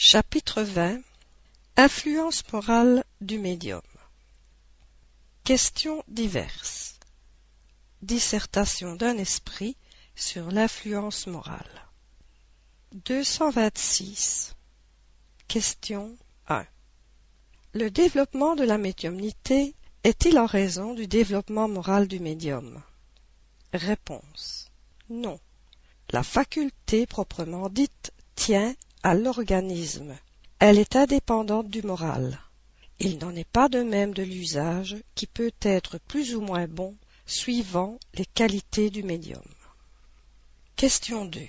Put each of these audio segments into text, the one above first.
Chapitre 20 Influence morale du médium. Questions diverses. Dissertation d'un esprit sur l'influence morale. 226 Question 1 Le développement de la médiumnité est-il en raison du développement moral du médium? Réponse. Non. La faculté proprement dite tient l'organisme. Elle est indépendante du moral. Il n'en est pas de même de l'usage qui peut être plus ou moins bon suivant les qualités du médium. Question 2.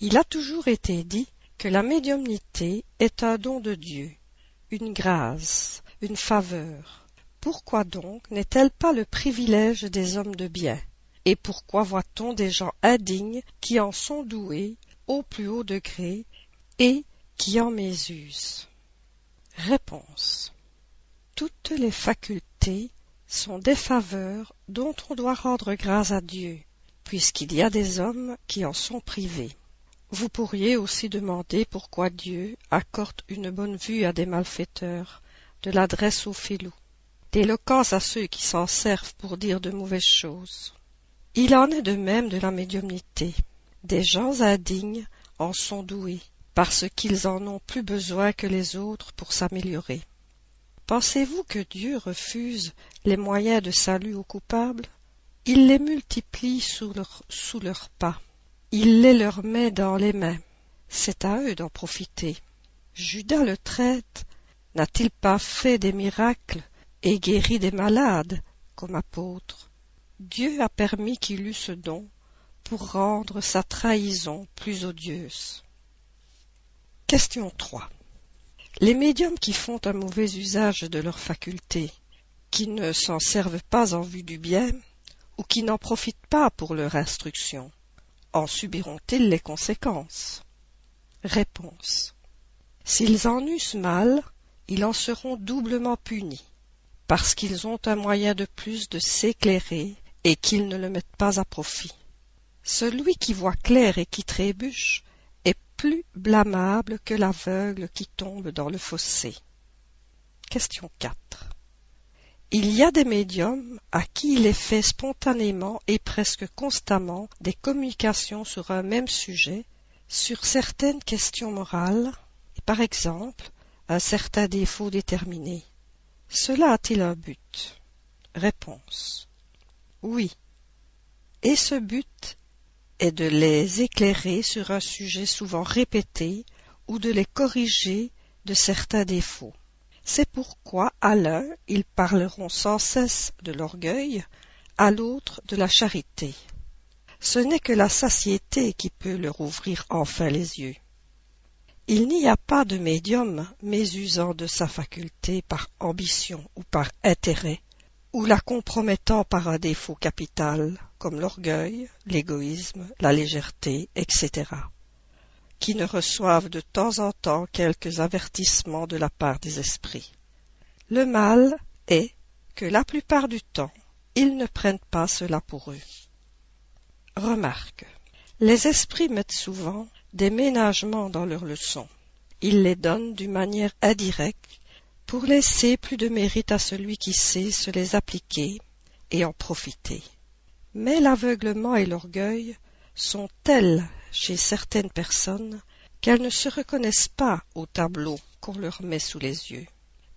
Il a toujours été dit que la médiumnité est un don de Dieu, une grâce, une faveur. Pourquoi donc n'est-elle pas le privilège des hommes de bien? Et pourquoi voit-on des gens indignes qui en sont doués au plus haut degré et qui en mésusent Réponse. Toutes les facultés sont des faveurs dont on doit rendre grâce à Dieu, puisqu'il y a des hommes qui en sont privés. Vous pourriez aussi demander pourquoi Dieu accorde une bonne vue à des malfaiteurs, de l'adresse aux filous, d'éloquence à ceux qui s'en servent pour dire de mauvaises choses. Il en est de même de la médiumnité. Des gens indignes en sont doués, parce qu'ils en ont plus besoin que les autres pour s'améliorer. Pensez-vous que Dieu refuse les moyens de salut aux coupables? Il les multiplie sous, leurs pas. Il les leur met dans les mains. C'est à eux d'en profiter. Judas le traite n'a-t-il pas fait des miracles et guéri des malades comme apôtre Dieu a permis qu'il eût ce don pour rendre sa trahison plus odieuse. Question 3. Les médiums qui font un mauvais usage de leurs facultés, qui ne s'en servent pas en vue du bien, ou qui n'en profitent pas pour leur instruction, en subiront-ils les conséquences? Réponse. S'ils en eussent mal, ils en seront doublement punis, parce qu'ils ont un moyen de plus de s'éclairer et qu'ils ne le mettent pas à profit. Celui qui voit clair et qui trébuche plus blâmable que l'aveugle qui tombe dans le fossé. Question 4. Il y a des médiums à qui il est fait spontanément et presque constamment des communications sur un même sujet, sur certaines questions morales, et par exemple, un certain défaut déterminé. Cela a-t-il un but? Réponse. Oui. Et ce but est de les éclairer sur un sujet souvent répété ou de les corriger de certains défauts. C'est pourquoi à l'un ils parleront sans cesse de l'orgueil, à l'autre de la charité. Ce n'est que la satiété qui peut leur ouvrir enfin les yeux. Il n'y a pas de médium mésusant de sa faculté par ambition ou par intérêt, ou la compromettant par un défaut capital, comme l'orgueil, l'égoïsme, la légèreté, etc., qui ne reçoivent de temps en temps quelques avertissements de la part des esprits. Le mal est que la plupart du temps, ils ne prennent pas cela pour eux. Remarque. Les esprits mettent souvent des ménagements dans leurs leçons. Ils les donnent d'une manière indirecte pour laisser plus de mérite à celui qui sait se les appliquer et en profiter. Mais l'aveuglement et l'orgueil sont tels chez certaines personnes qu'elles ne se reconnaissent pas au tableau qu'on leur met sous les yeux.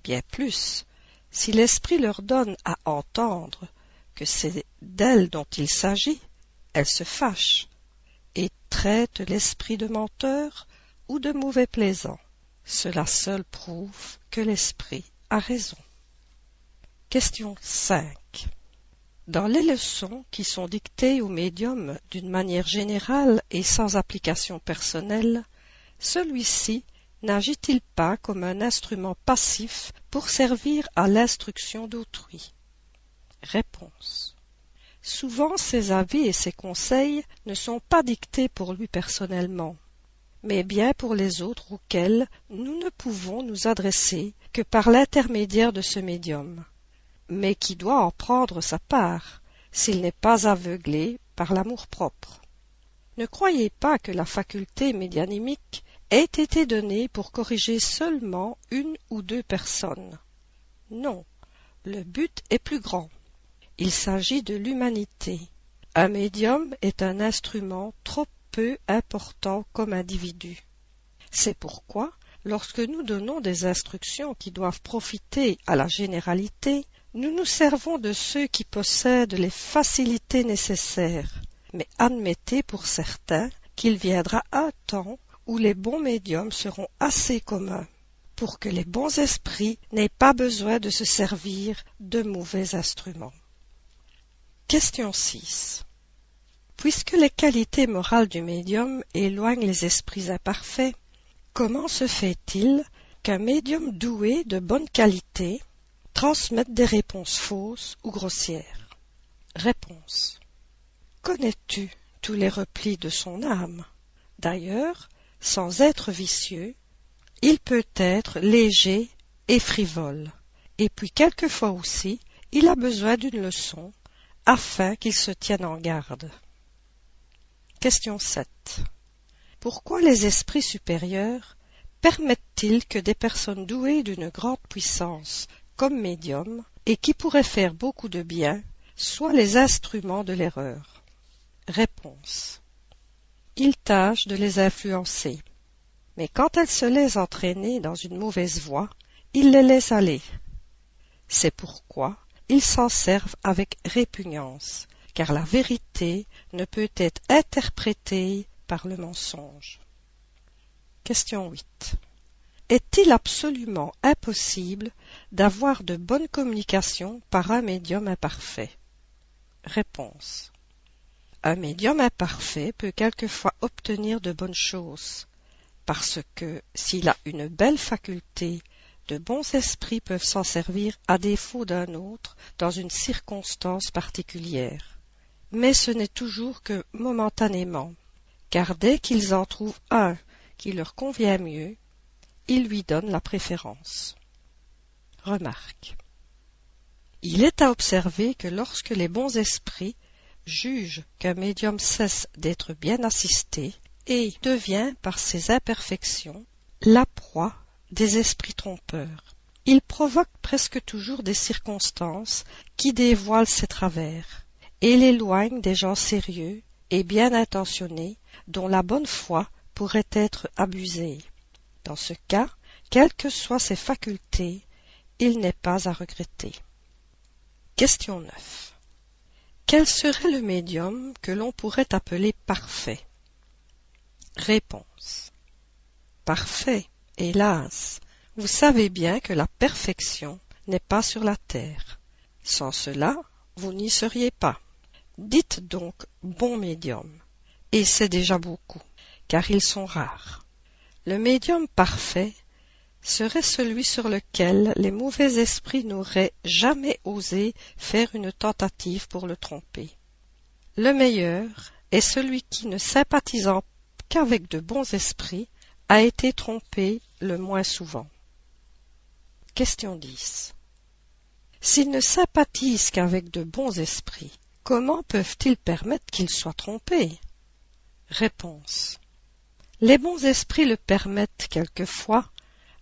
Bien plus, si l'esprit leur donne à entendre que c'est d'elles dont il s'agit, elles se fâchent et traitent l'esprit de menteur ou de mauvais plaisant. Cela seul prouve que l'esprit a raison. Question 5. Dans les leçons qui sont dictées au médium d'une manière générale et sans application personnelle, celui-ci n'agit-il pas comme un instrument passif pour servir à l'instruction d'autrui? Réponse. Souvent ses avis et ses conseils ne sont pas dictés pour lui personnellement, mais bien pour les autres auxquels nous ne pouvons nous adresser que par l'intermédiaire de ce médium, mais qui doit en prendre sa part, s'il n'est pas aveuglé par l'amour-propre. Ne croyez pas que la faculté médianimique ait été donné pour corriger seulement une ou deux personnes. Non, le but est plus grand. Il s'agit de l'humanité. Un médium est un instrument trop peu important comme individu. C'est pourquoi, lorsque nous donnons des instructions qui doivent profiter à la généralité, nous nous servons de ceux qui possèdent les facilités nécessaires, mais admettez pour certains qu'il viendra un temps où les bons médiums seront assez communs pour que les bons esprits n'aient pas besoin de se servir de mauvais instruments. Question 6. Puisque les qualités morales du médium éloignent les esprits imparfaits, comment se fait-il qu'un médium doué de bonne qualité transmettre des réponses fausses ou grossières? Réponse. Connais-tu tous les replis de son âme? D'ailleurs, sans être vicieux, il peut être léger et frivole, et puis quelquefois aussi il a besoin d'une leçon afin qu'il se tienne en garde. Question 7. Pourquoi les esprits supérieurs permettent-ils que des personnes douées d'une grande puissance comme médium et qui pourraient faire beaucoup de bien soient les instruments de l'erreur? Réponse. Il tâche de les influencer, mais quand elles se laissent entraîner dans une mauvaise voie, il les laisse aller. C'est pourquoi ils s'en servent avec répugnance, car la vérité ne peut être interprétée par le mensonge. Question 8. Est-il absolument impossible d'avoir de bonnes communications par un médium imparfait? Réponse. Un médium imparfait peut quelquefois obtenir de bonnes choses, parce que s'il a une belle faculté, de bons esprits peuvent s'en servir à défaut d'un autre dans une circonstance particulière. Mais ce n'est toujours que momentanément, car dès qu'ils en trouvent un qui leur convient mieux, il lui donne la préférence. Remarque. Il est à observer que lorsque les bons esprits jugent qu'un médium cesse d'être bien assisté et devient par ses imperfections la proie des esprits trompeurs, il provoque presque toujours des circonstances qui dévoilent ses travers et l'éloignent des gens sérieux et bien intentionnés dont la bonne foi pourrait être abusée. Dans ce cas, quelles que soient ses facultés, il n'est pas à regretter. Question 9. Quel serait le médium que l'on pourrait appeler parfait? Réponse. Parfait, hélas. Vous savez bien que la perfection n'est pas sur la terre. Sans cela, vous n'y seriez pas. Dites donc bon médium, et c'est déjà beaucoup, car ils sont rares. Le médium parfait serait celui sur lequel les mauvais esprits n'auraient jamais osé faire une tentative pour le tromper. Le meilleur est celui qui, ne sympathisant qu'avec de bons esprits, a été trompé le moins souvent. Question 10. S'ils ne sympathisent qu'avec de bons esprits, comment peuvent-ils permettre qu'ils soient trompés? Réponse. Les bons esprits le permettent quelquefois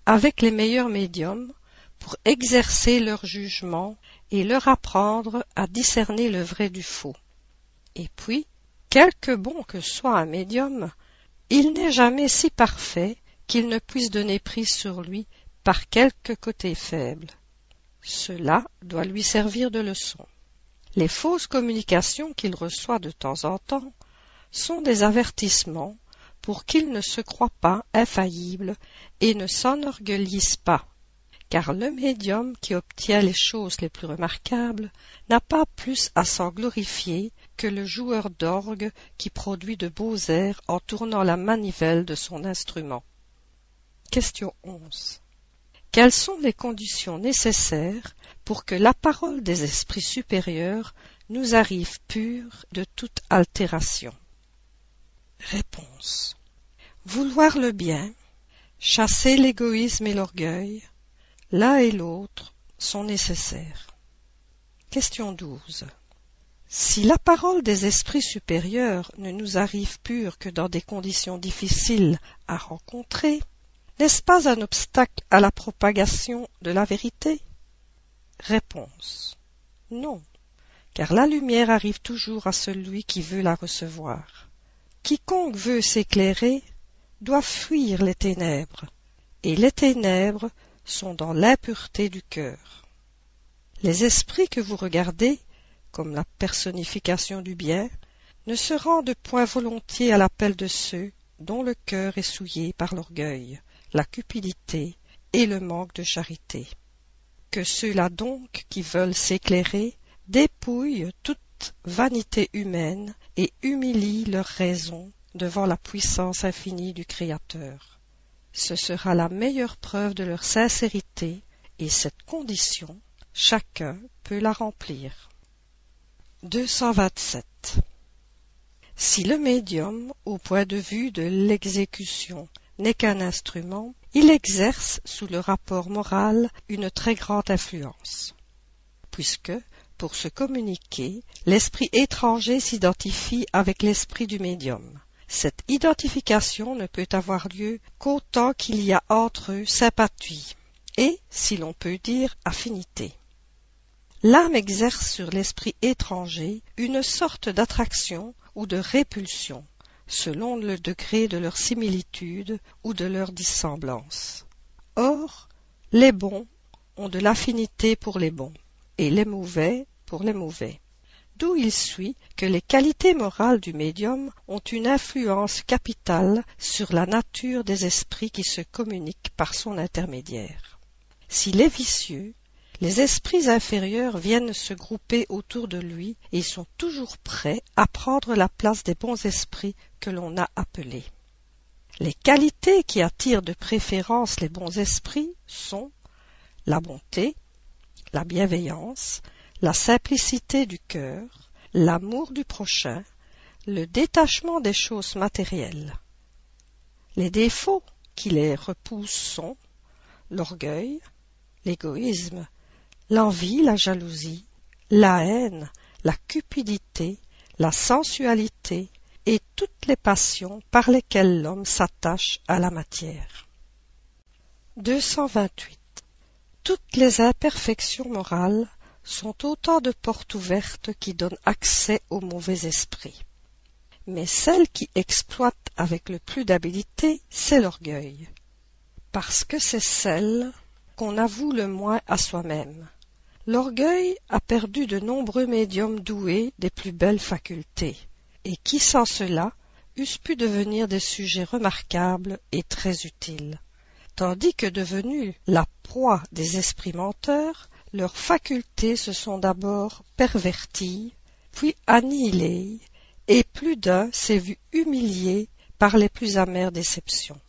avec les meilleurs médiums pour exercer leur jugement et leur apprendre à discerner le vrai du faux. Et puis, quelque bon que soit un médium, il n'est jamais si parfait qu'il ne puisse donner prise sur lui par quelque côté faible. Cela doit lui servir de leçon. Les fausses communications qu'il reçoit de temps en temps sont des avertissements pour qu'il ne se croie pas infaillible et ne s'enorgueillisse pas, car le médium qui obtient les choses les plus remarquables n'a pas plus à s'en glorifier que le joueur d'orgue qui produit de beaux airs en tournant la manivelle de son instrument. Question 11. Quelles sont les conditions nécessaires pour que la parole des esprits supérieurs nous arrive pure de toute altération Réponse. Vouloir le bien, chasser l'égoïsme et l'orgueil, l'un et l'autre sont nécessaires. Question 12. Si la parole des esprits supérieurs ne nous arrive pure que dans des conditions difficiles à rencontrer, n'est-ce pas un obstacle à la propagation de la vérité? Réponse. Non, car la lumière arrive toujours à celui qui veut la recevoir. Quiconque veut s'éclairer doit fuir les ténèbres, et les ténèbres sont dans l'impureté du cœur. Les esprits que vous regardez comme la personnification du bien, ne se rendent point volontiers à l'appel de ceux dont le cœur est souillé par l'orgueil, la cupidité et le manque de charité. Que ceux-là donc qui veulent s'éclairer dépouillent toute vanité humaine et humilient leur raison devant la puissance infinie du Créateur. Ce sera la meilleure preuve de leur sincérité, et cette condition, chacun peut la remplir. 227. Si le médium, au point de vue de l'exécution, n'est qu'un instrument, il exerce, sous le rapport moral, une très grande influence. Puisque, pour se communiquer, l'esprit étranger s'identifie avec l'esprit du médium. Cette identification ne peut avoir lieu qu'autant qu'il y a entre eux sympathie et, si l'on peut dire, affinité. L'âme exerce sur l'esprit étranger une sorte d'attraction ou de répulsion, selon le degré de leur similitude ou de leur dissemblance. Or, les bons ont de l'affinité pour les bons, et les mauvais pour les mauvais. D'où il suit que les qualités morales du médium ont une influence capitale sur la nature des esprits qui se communiquent par son intermédiaire. S'il est vicieux, les esprits inférieurs viennent se grouper autour de lui et sont toujours prêts à prendre la place des bons esprits que l'on a appelés. Les qualités qui attirent de préférence les bons esprits sont la bonté, la bienveillance, la simplicité du cœur, l'amour du prochain, le détachement des choses matérielles. Les défauts qui les repoussent sont l'orgueil, l'égoïsme, l'envie, la jalousie, la haine, la cupidité, la sensualité et toutes les passions par lesquelles l'homme s'attache à la matière. 228. Toutes les imperfections morales sont autant de portes ouvertes qui donnent accès au mauvais esprit. Mais celle qui exploite avec le plus d'habileté, c'est l'orgueil, parce que c'est celle qu'on avoue le moins à soi-même. L'orgueil a perdu de nombreux médiums doués des plus belles facultés, et qui sans cela eussent pu devenir des sujets remarquables et très utiles. Tandis que devenus la proie des esprits menteurs, leurs facultés se sont d'abord perverties, puis annihilées, et plus d'un s'est vu humilié par les plus amères déceptions.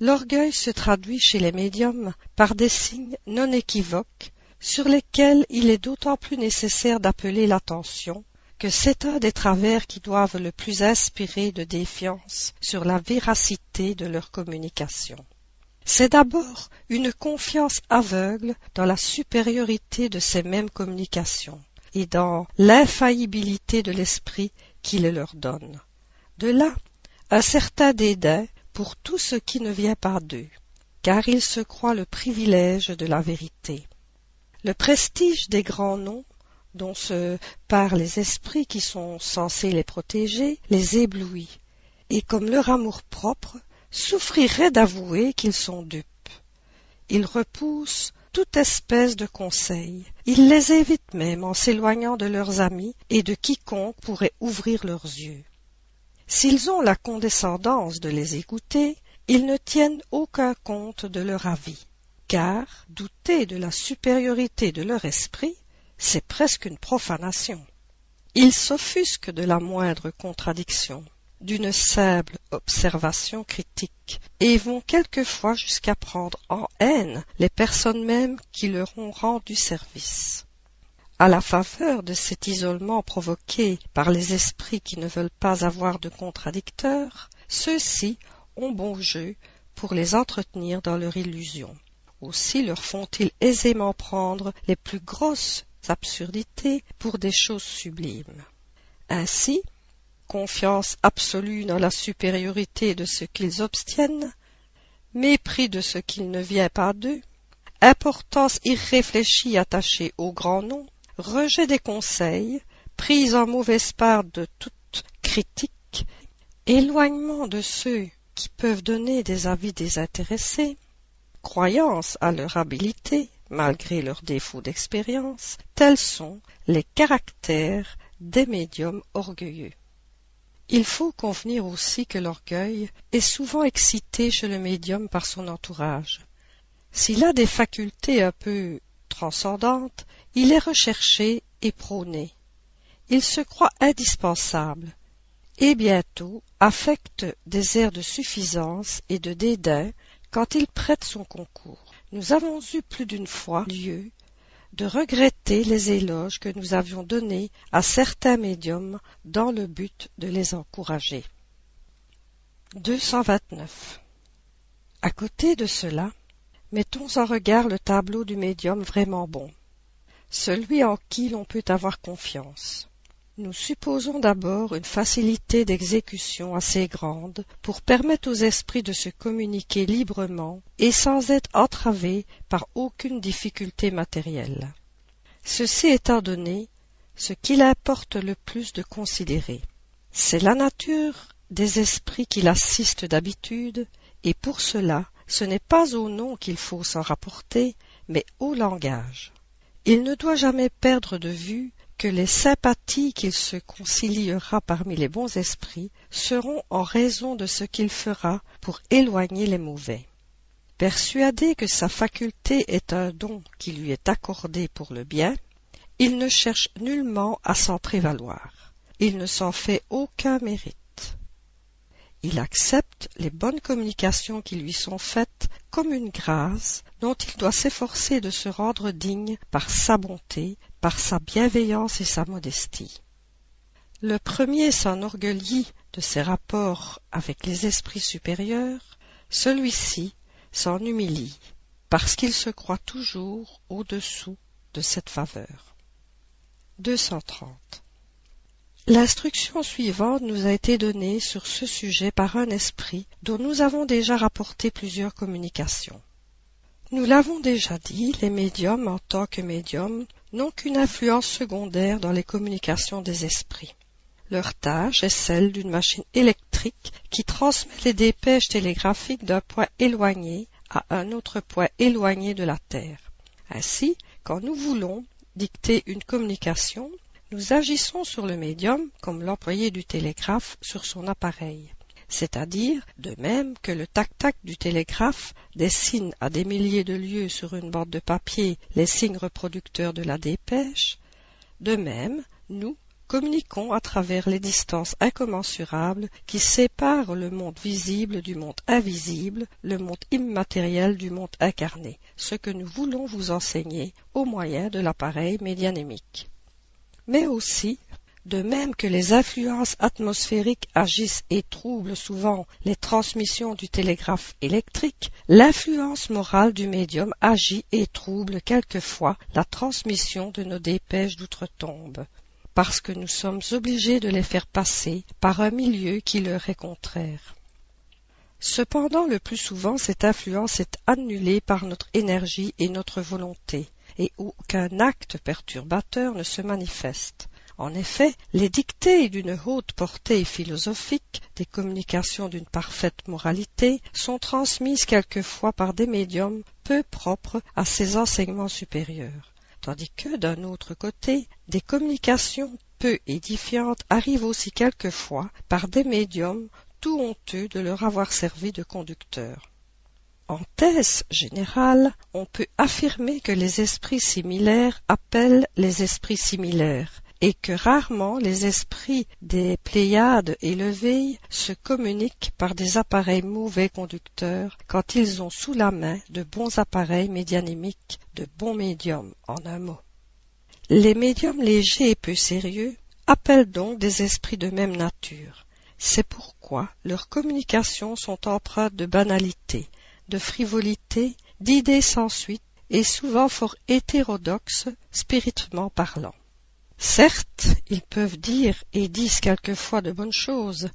L'orgueil se traduit chez les médiums par des signes non équivoques sur lesquels il est d'autant plus nécessaire d'appeler l'attention que c'est un des travers qui doivent le plus inspirer de défiance sur la véracité de leur communication. C'est d'abord une confiance aveugle dans la supériorité de ces mêmes communications et dans l'infaillibilité de l'esprit qui les leur donne. De là, un certain dédain pour tout ce qui ne vient pas d'eux, car ils se croient le privilège de la vérité. Le prestige des grands noms, dont se parlent les esprits qui sont censés les protéger, les éblouit, et comme leur amour-propre, souffriraient d'avouer qu'ils sont dupes. Ils repoussent toute espèce de conseils. Ils les évitent même en s'éloignant de leurs amis et de quiconque pourrait ouvrir leurs yeux. S'ils ont la condescendance de les écouter, ils ne tiennent aucun compte de leur avis car douter de la supériorité de leur esprit, c'est presque une profanation. Ils s'offusquent de la moindre contradiction, d'une simple observation critique, et vont quelquefois jusqu'à prendre en haine les personnes mêmes qui leur ont rendu service. À la faveur de cet isolement provoqué par les esprits qui ne veulent pas avoir de contradicteurs, ceux-ci ont bon jeu pour les entretenir dans leur illusion aussi leur font-ils aisément prendre les plus grosses absurdités pour des choses sublimes. Ainsi, confiance absolue dans la supériorité de ce qu'ils obtiennent, mépris de ce qu'il ne vient pas d'eux, importance irréfléchie attachée au grand nom, rejet des conseils, prise en mauvaise part de toute critique, éloignement de ceux qui peuvent donner des avis désintéressés, croyance à leur habileté, malgré leurs défauts d'expérience, tels sont les caractères des médiums orgueilleux. Il faut convenir aussi que l'orgueil est souvent excité chez le médium par son entourage. S'il a des facultés un peu transcendantes, il est recherché et prôné. Il se croit indispensable, et bientôt affecte des airs de suffisance et de dédain quand il prête son concours. Nous avons eu plus d'une fois lieu de regretter les éloges que nous avions donnés à certains médiums dans le but de les encourager. 229. À côté de cela, mettons en regard le tableau du médium vraiment bon, celui en qui l'on peut avoir confiance. Nous supposons d'abord une facilité d'exécution assez grande pour permettre aux esprits de se communiquer librement et sans être entravés par aucune difficulté matérielle. Ceci étant donné, ce qu'il importe le plus de considérer, c'est la nature des esprits qui l'assistent d'habitude, et pour cela, ce n'est pas au nom qu'il faut s'en rapporter, mais au langage. Il ne doit jamais perdre de vue que les sympathies qu'il se conciliera parmi les bons esprits seront en raison de ce qu'il fera pour éloigner les mauvais. Persuadé que sa faculté est un don qui lui est accordé pour le bien, il ne cherche nullement à s'en prévaloir. Il ne s'en fait aucun mérite. Il accepte les bonnes communications qui lui sont faites comme une grâce dont il doit s'efforcer de se rendre digne par sa bonté, par sa bienveillance et sa modestie. Le premier s'enorgueillit de ses rapports avec les esprits supérieurs, celui-ci s'en humilie, parce qu'il se croit toujours au-dessous de cette faveur. 230. L'instruction suivante nous a été donnée sur ce sujet par un esprit dont nous avons déjà rapporté plusieurs communications. Nous l'avons déjà dit, les médiums en tant que médiums n'ont qu'une influence secondaire dans les communications des esprits. Leur tâche est celle d'une machine électrique qui transmet les dépêches télégraphiques d'un point éloigné à un autre point éloigné de la Terre. Ainsi, quand nous voulons dicter une communication, nous agissons sur le médium comme l'employé du télégraphe sur son appareil c'est-à-dire de même que le tac-tac du télégraphe dessine à des milliers de lieues sur une bande de papier les signes reproducteurs de la dépêche, de même, nous communiquons à travers les distances incommensurables qui séparent le monde visible du monde invisible, le monde immatériel du monde incarné, ce que nous voulons vous enseigner au moyen de l'appareil médianémique. Mais aussi de même que les influences atmosphériques agissent et troublent souvent les transmissions du télégraphe électrique, l'influence morale du médium agit et trouble quelquefois la transmission de nos dépêches d'outre-tombe, parce que nous sommes obligés de les faire passer par un milieu qui leur est contraire. Cependant, le plus souvent, cette influence est annulée par notre énergie et notre volonté, et aucun acte perturbateur ne se manifeste. En effet, les dictées d'une haute portée philosophique, des communications d'une parfaite moralité, sont transmises quelquefois par des médiums peu propres à ces enseignements supérieurs, tandis que, d'un autre côté, des communications peu édifiantes arrivent aussi quelquefois par des médiums tout honteux de leur avoir servi de conducteurs. En thèse générale, on peut affirmer que les esprits similaires appellent les esprits similaires, et que rarement les esprits des Pléiades élevées se communiquent par des appareils mauvais conducteurs quand ils ont sous la main de bons appareils médianémiques, de bons médiums en un mot. Les médiums légers et peu sérieux appellent donc des esprits de même nature. C'est pourquoi leurs communications sont empreintes de banalité, de frivolité, d'idées sans suite et souvent fort hétérodoxes spirituellement parlant. Certes, ils peuvent dire et disent quelquefois de bonnes choses,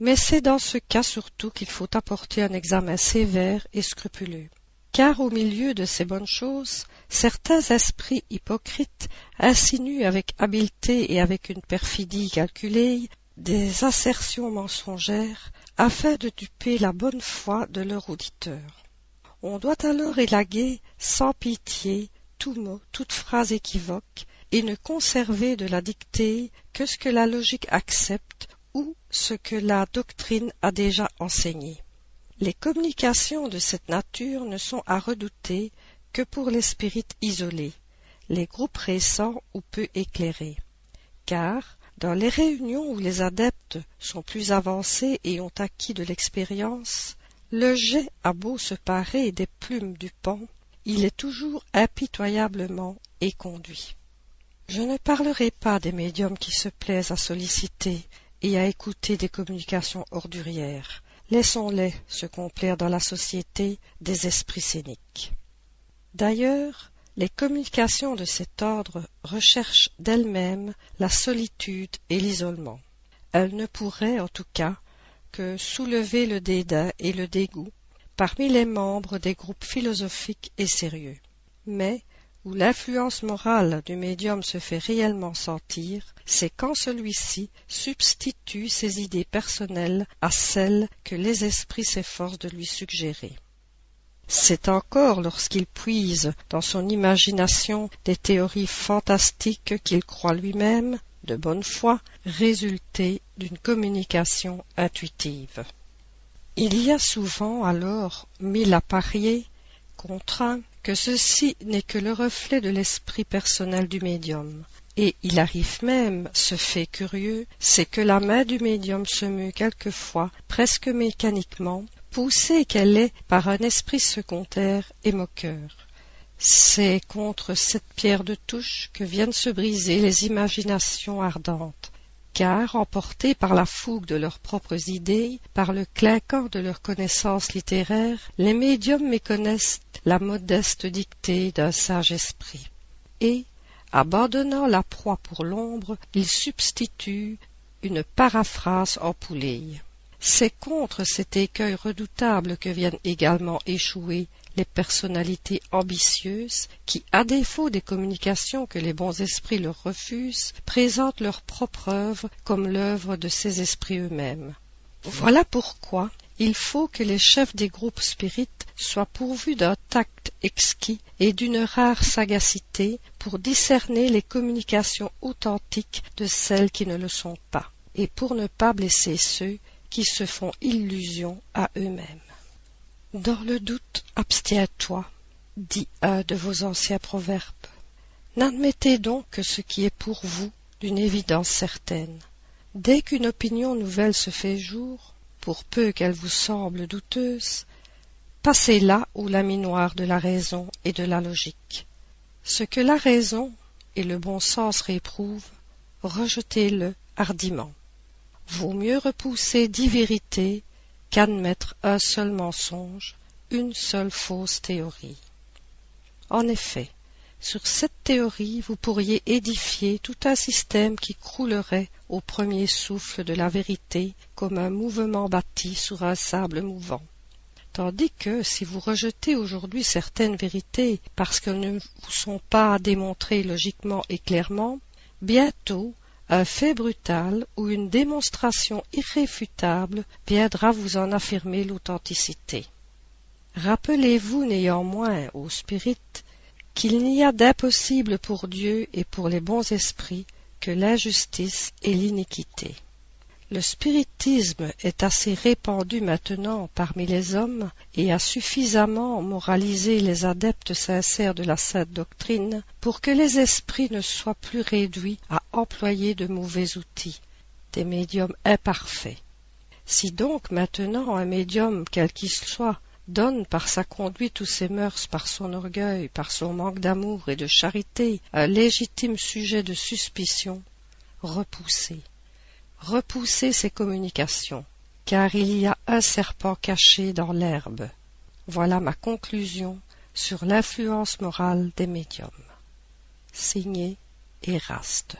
mais c'est dans ce cas surtout qu'il faut apporter un examen sévère et scrupuleux. Car au milieu de ces bonnes choses, certains esprits hypocrites insinuent avec habileté et avec une perfidie calculée des assertions mensongères afin de duper la bonne foi de leur auditeur. On doit alors élaguer sans pitié tout mot, toute phrase équivoque, et ne conserver de la dictée que ce que la logique accepte ou ce que la doctrine a déjà enseigné. Les communications de cette nature ne sont à redouter que pour les spirites isolés, les groupes récents ou peu éclairés, car dans les réunions où les adeptes sont plus avancés et ont acquis de l'expérience, le jet a beau se parer des plumes du pan, il est toujours impitoyablement éconduit. Je ne parlerai pas des médiums qui se plaisent à solliciter et à écouter des communications ordurières. Laissons-les se complaire dans la société des esprits scéniques. D'ailleurs, les communications de cet ordre recherchent d'elles-mêmes la solitude et l'isolement. Elles ne pourraient, en tout cas, que soulever le dédain et le dégoût parmi les membres des groupes philosophiques et sérieux. Mais où l'influence morale du médium se fait réellement sentir, c'est quand celui-ci substitue ses idées personnelles à celles que les esprits s'efforcent de lui suggérer. C'est encore lorsqu'il puise dans son imagination des théories fantastiques qu'il croit lui-même, de bonne foi, résulter d'une communication intuitive. Il y a souvent alors mille à parier contre que ceci n'est que le reflet de l'esprit personnel du médium. Et il arrive même, ce fait curieux, c'est que la main du médium se meut quelquefois, presque mécaniquement, poussée qu'elle est par un esprit secondaire et moqueur. C'est contre cette pierre de touche que viennent se briser les imaginations ardentes, car, emportés par la fougue de leurs propres idées, par le clinquant de leurs connaissances littéraires, les médiums méconnaissent la modeste dictée d'un sage esprit. Et, abandonnant la proie pour l'ombre, ils substituent une paraphrase en poulet. C'est contre cet écueil redoutable que viennent également échouer les personnalités ambitieuses qui, à défaut des communications que les bons esprits leur refusent, présentent leur propre œuvre comme l'œuvre de ces esprits eux-mêmes. Voilà pourquoi il faut que les chefs des groupes spirites soient pourvus d'un tact exquis et d'une rare sagacité pour discerner les communications authentiques de celles qui ne le sont pas, et pour ne pas blesser ceux qui se font illusion à eux-mêmes. Dans le doute, abstiens-toi, dit un de vos anciens proverbes. N'admettez donc que ce qui est pour vous d'une évidence certaine. Dès qu'une opinion nouvelle se fait jour, pour peu qu'elle vous semble douteuse, passez là au laminoir de la raison et de la logique. Ce que la raison et le bon sens réprouvent, rejetez-le hardiment. Vaut mieux repousser dix vérités qu'admettre un seul mensonge, une seule fausse théorie. En effet, sur cette théorie vous pourriez édifier tout un système qui croulerait au premier souffle de la vérité comme un mouvement bâti sur un sable mouvant. Tandis que si vous rejetez aujourd'hui certaines vérités parce qu'elles ne vous sont pas démontrées logiquement et clairement, bientôt un fait brutal ou une démonstration irréfutable viendra vous en affirmer l'authenticité. Rappelez-vous néanmoins, ô spirit, qu'il n'y a d'impossible pour Dieu et pour les bons esprits que l'injustice et l'iniquité. Le spiritisme est assez répandu maintenant parmi les hommes et a suffisamment moralisé les adeptes sincères de la sainte doctrine pour que les esprits ne soient plus réduits à employer de mauvais outils, des médiums imparfaits. Si donc maintenant un médium quel qu'il soit donne par sa conduite ou ses mœurs, par son orgueil, par son manque d'amour et de charité, un légitime sujet de suspicion, repoussez repoussez ces communications, car il y a un serpent caché dans l'herbe. Voilà ma conclusion sur l'influence morale des médiums. Signé Eraste.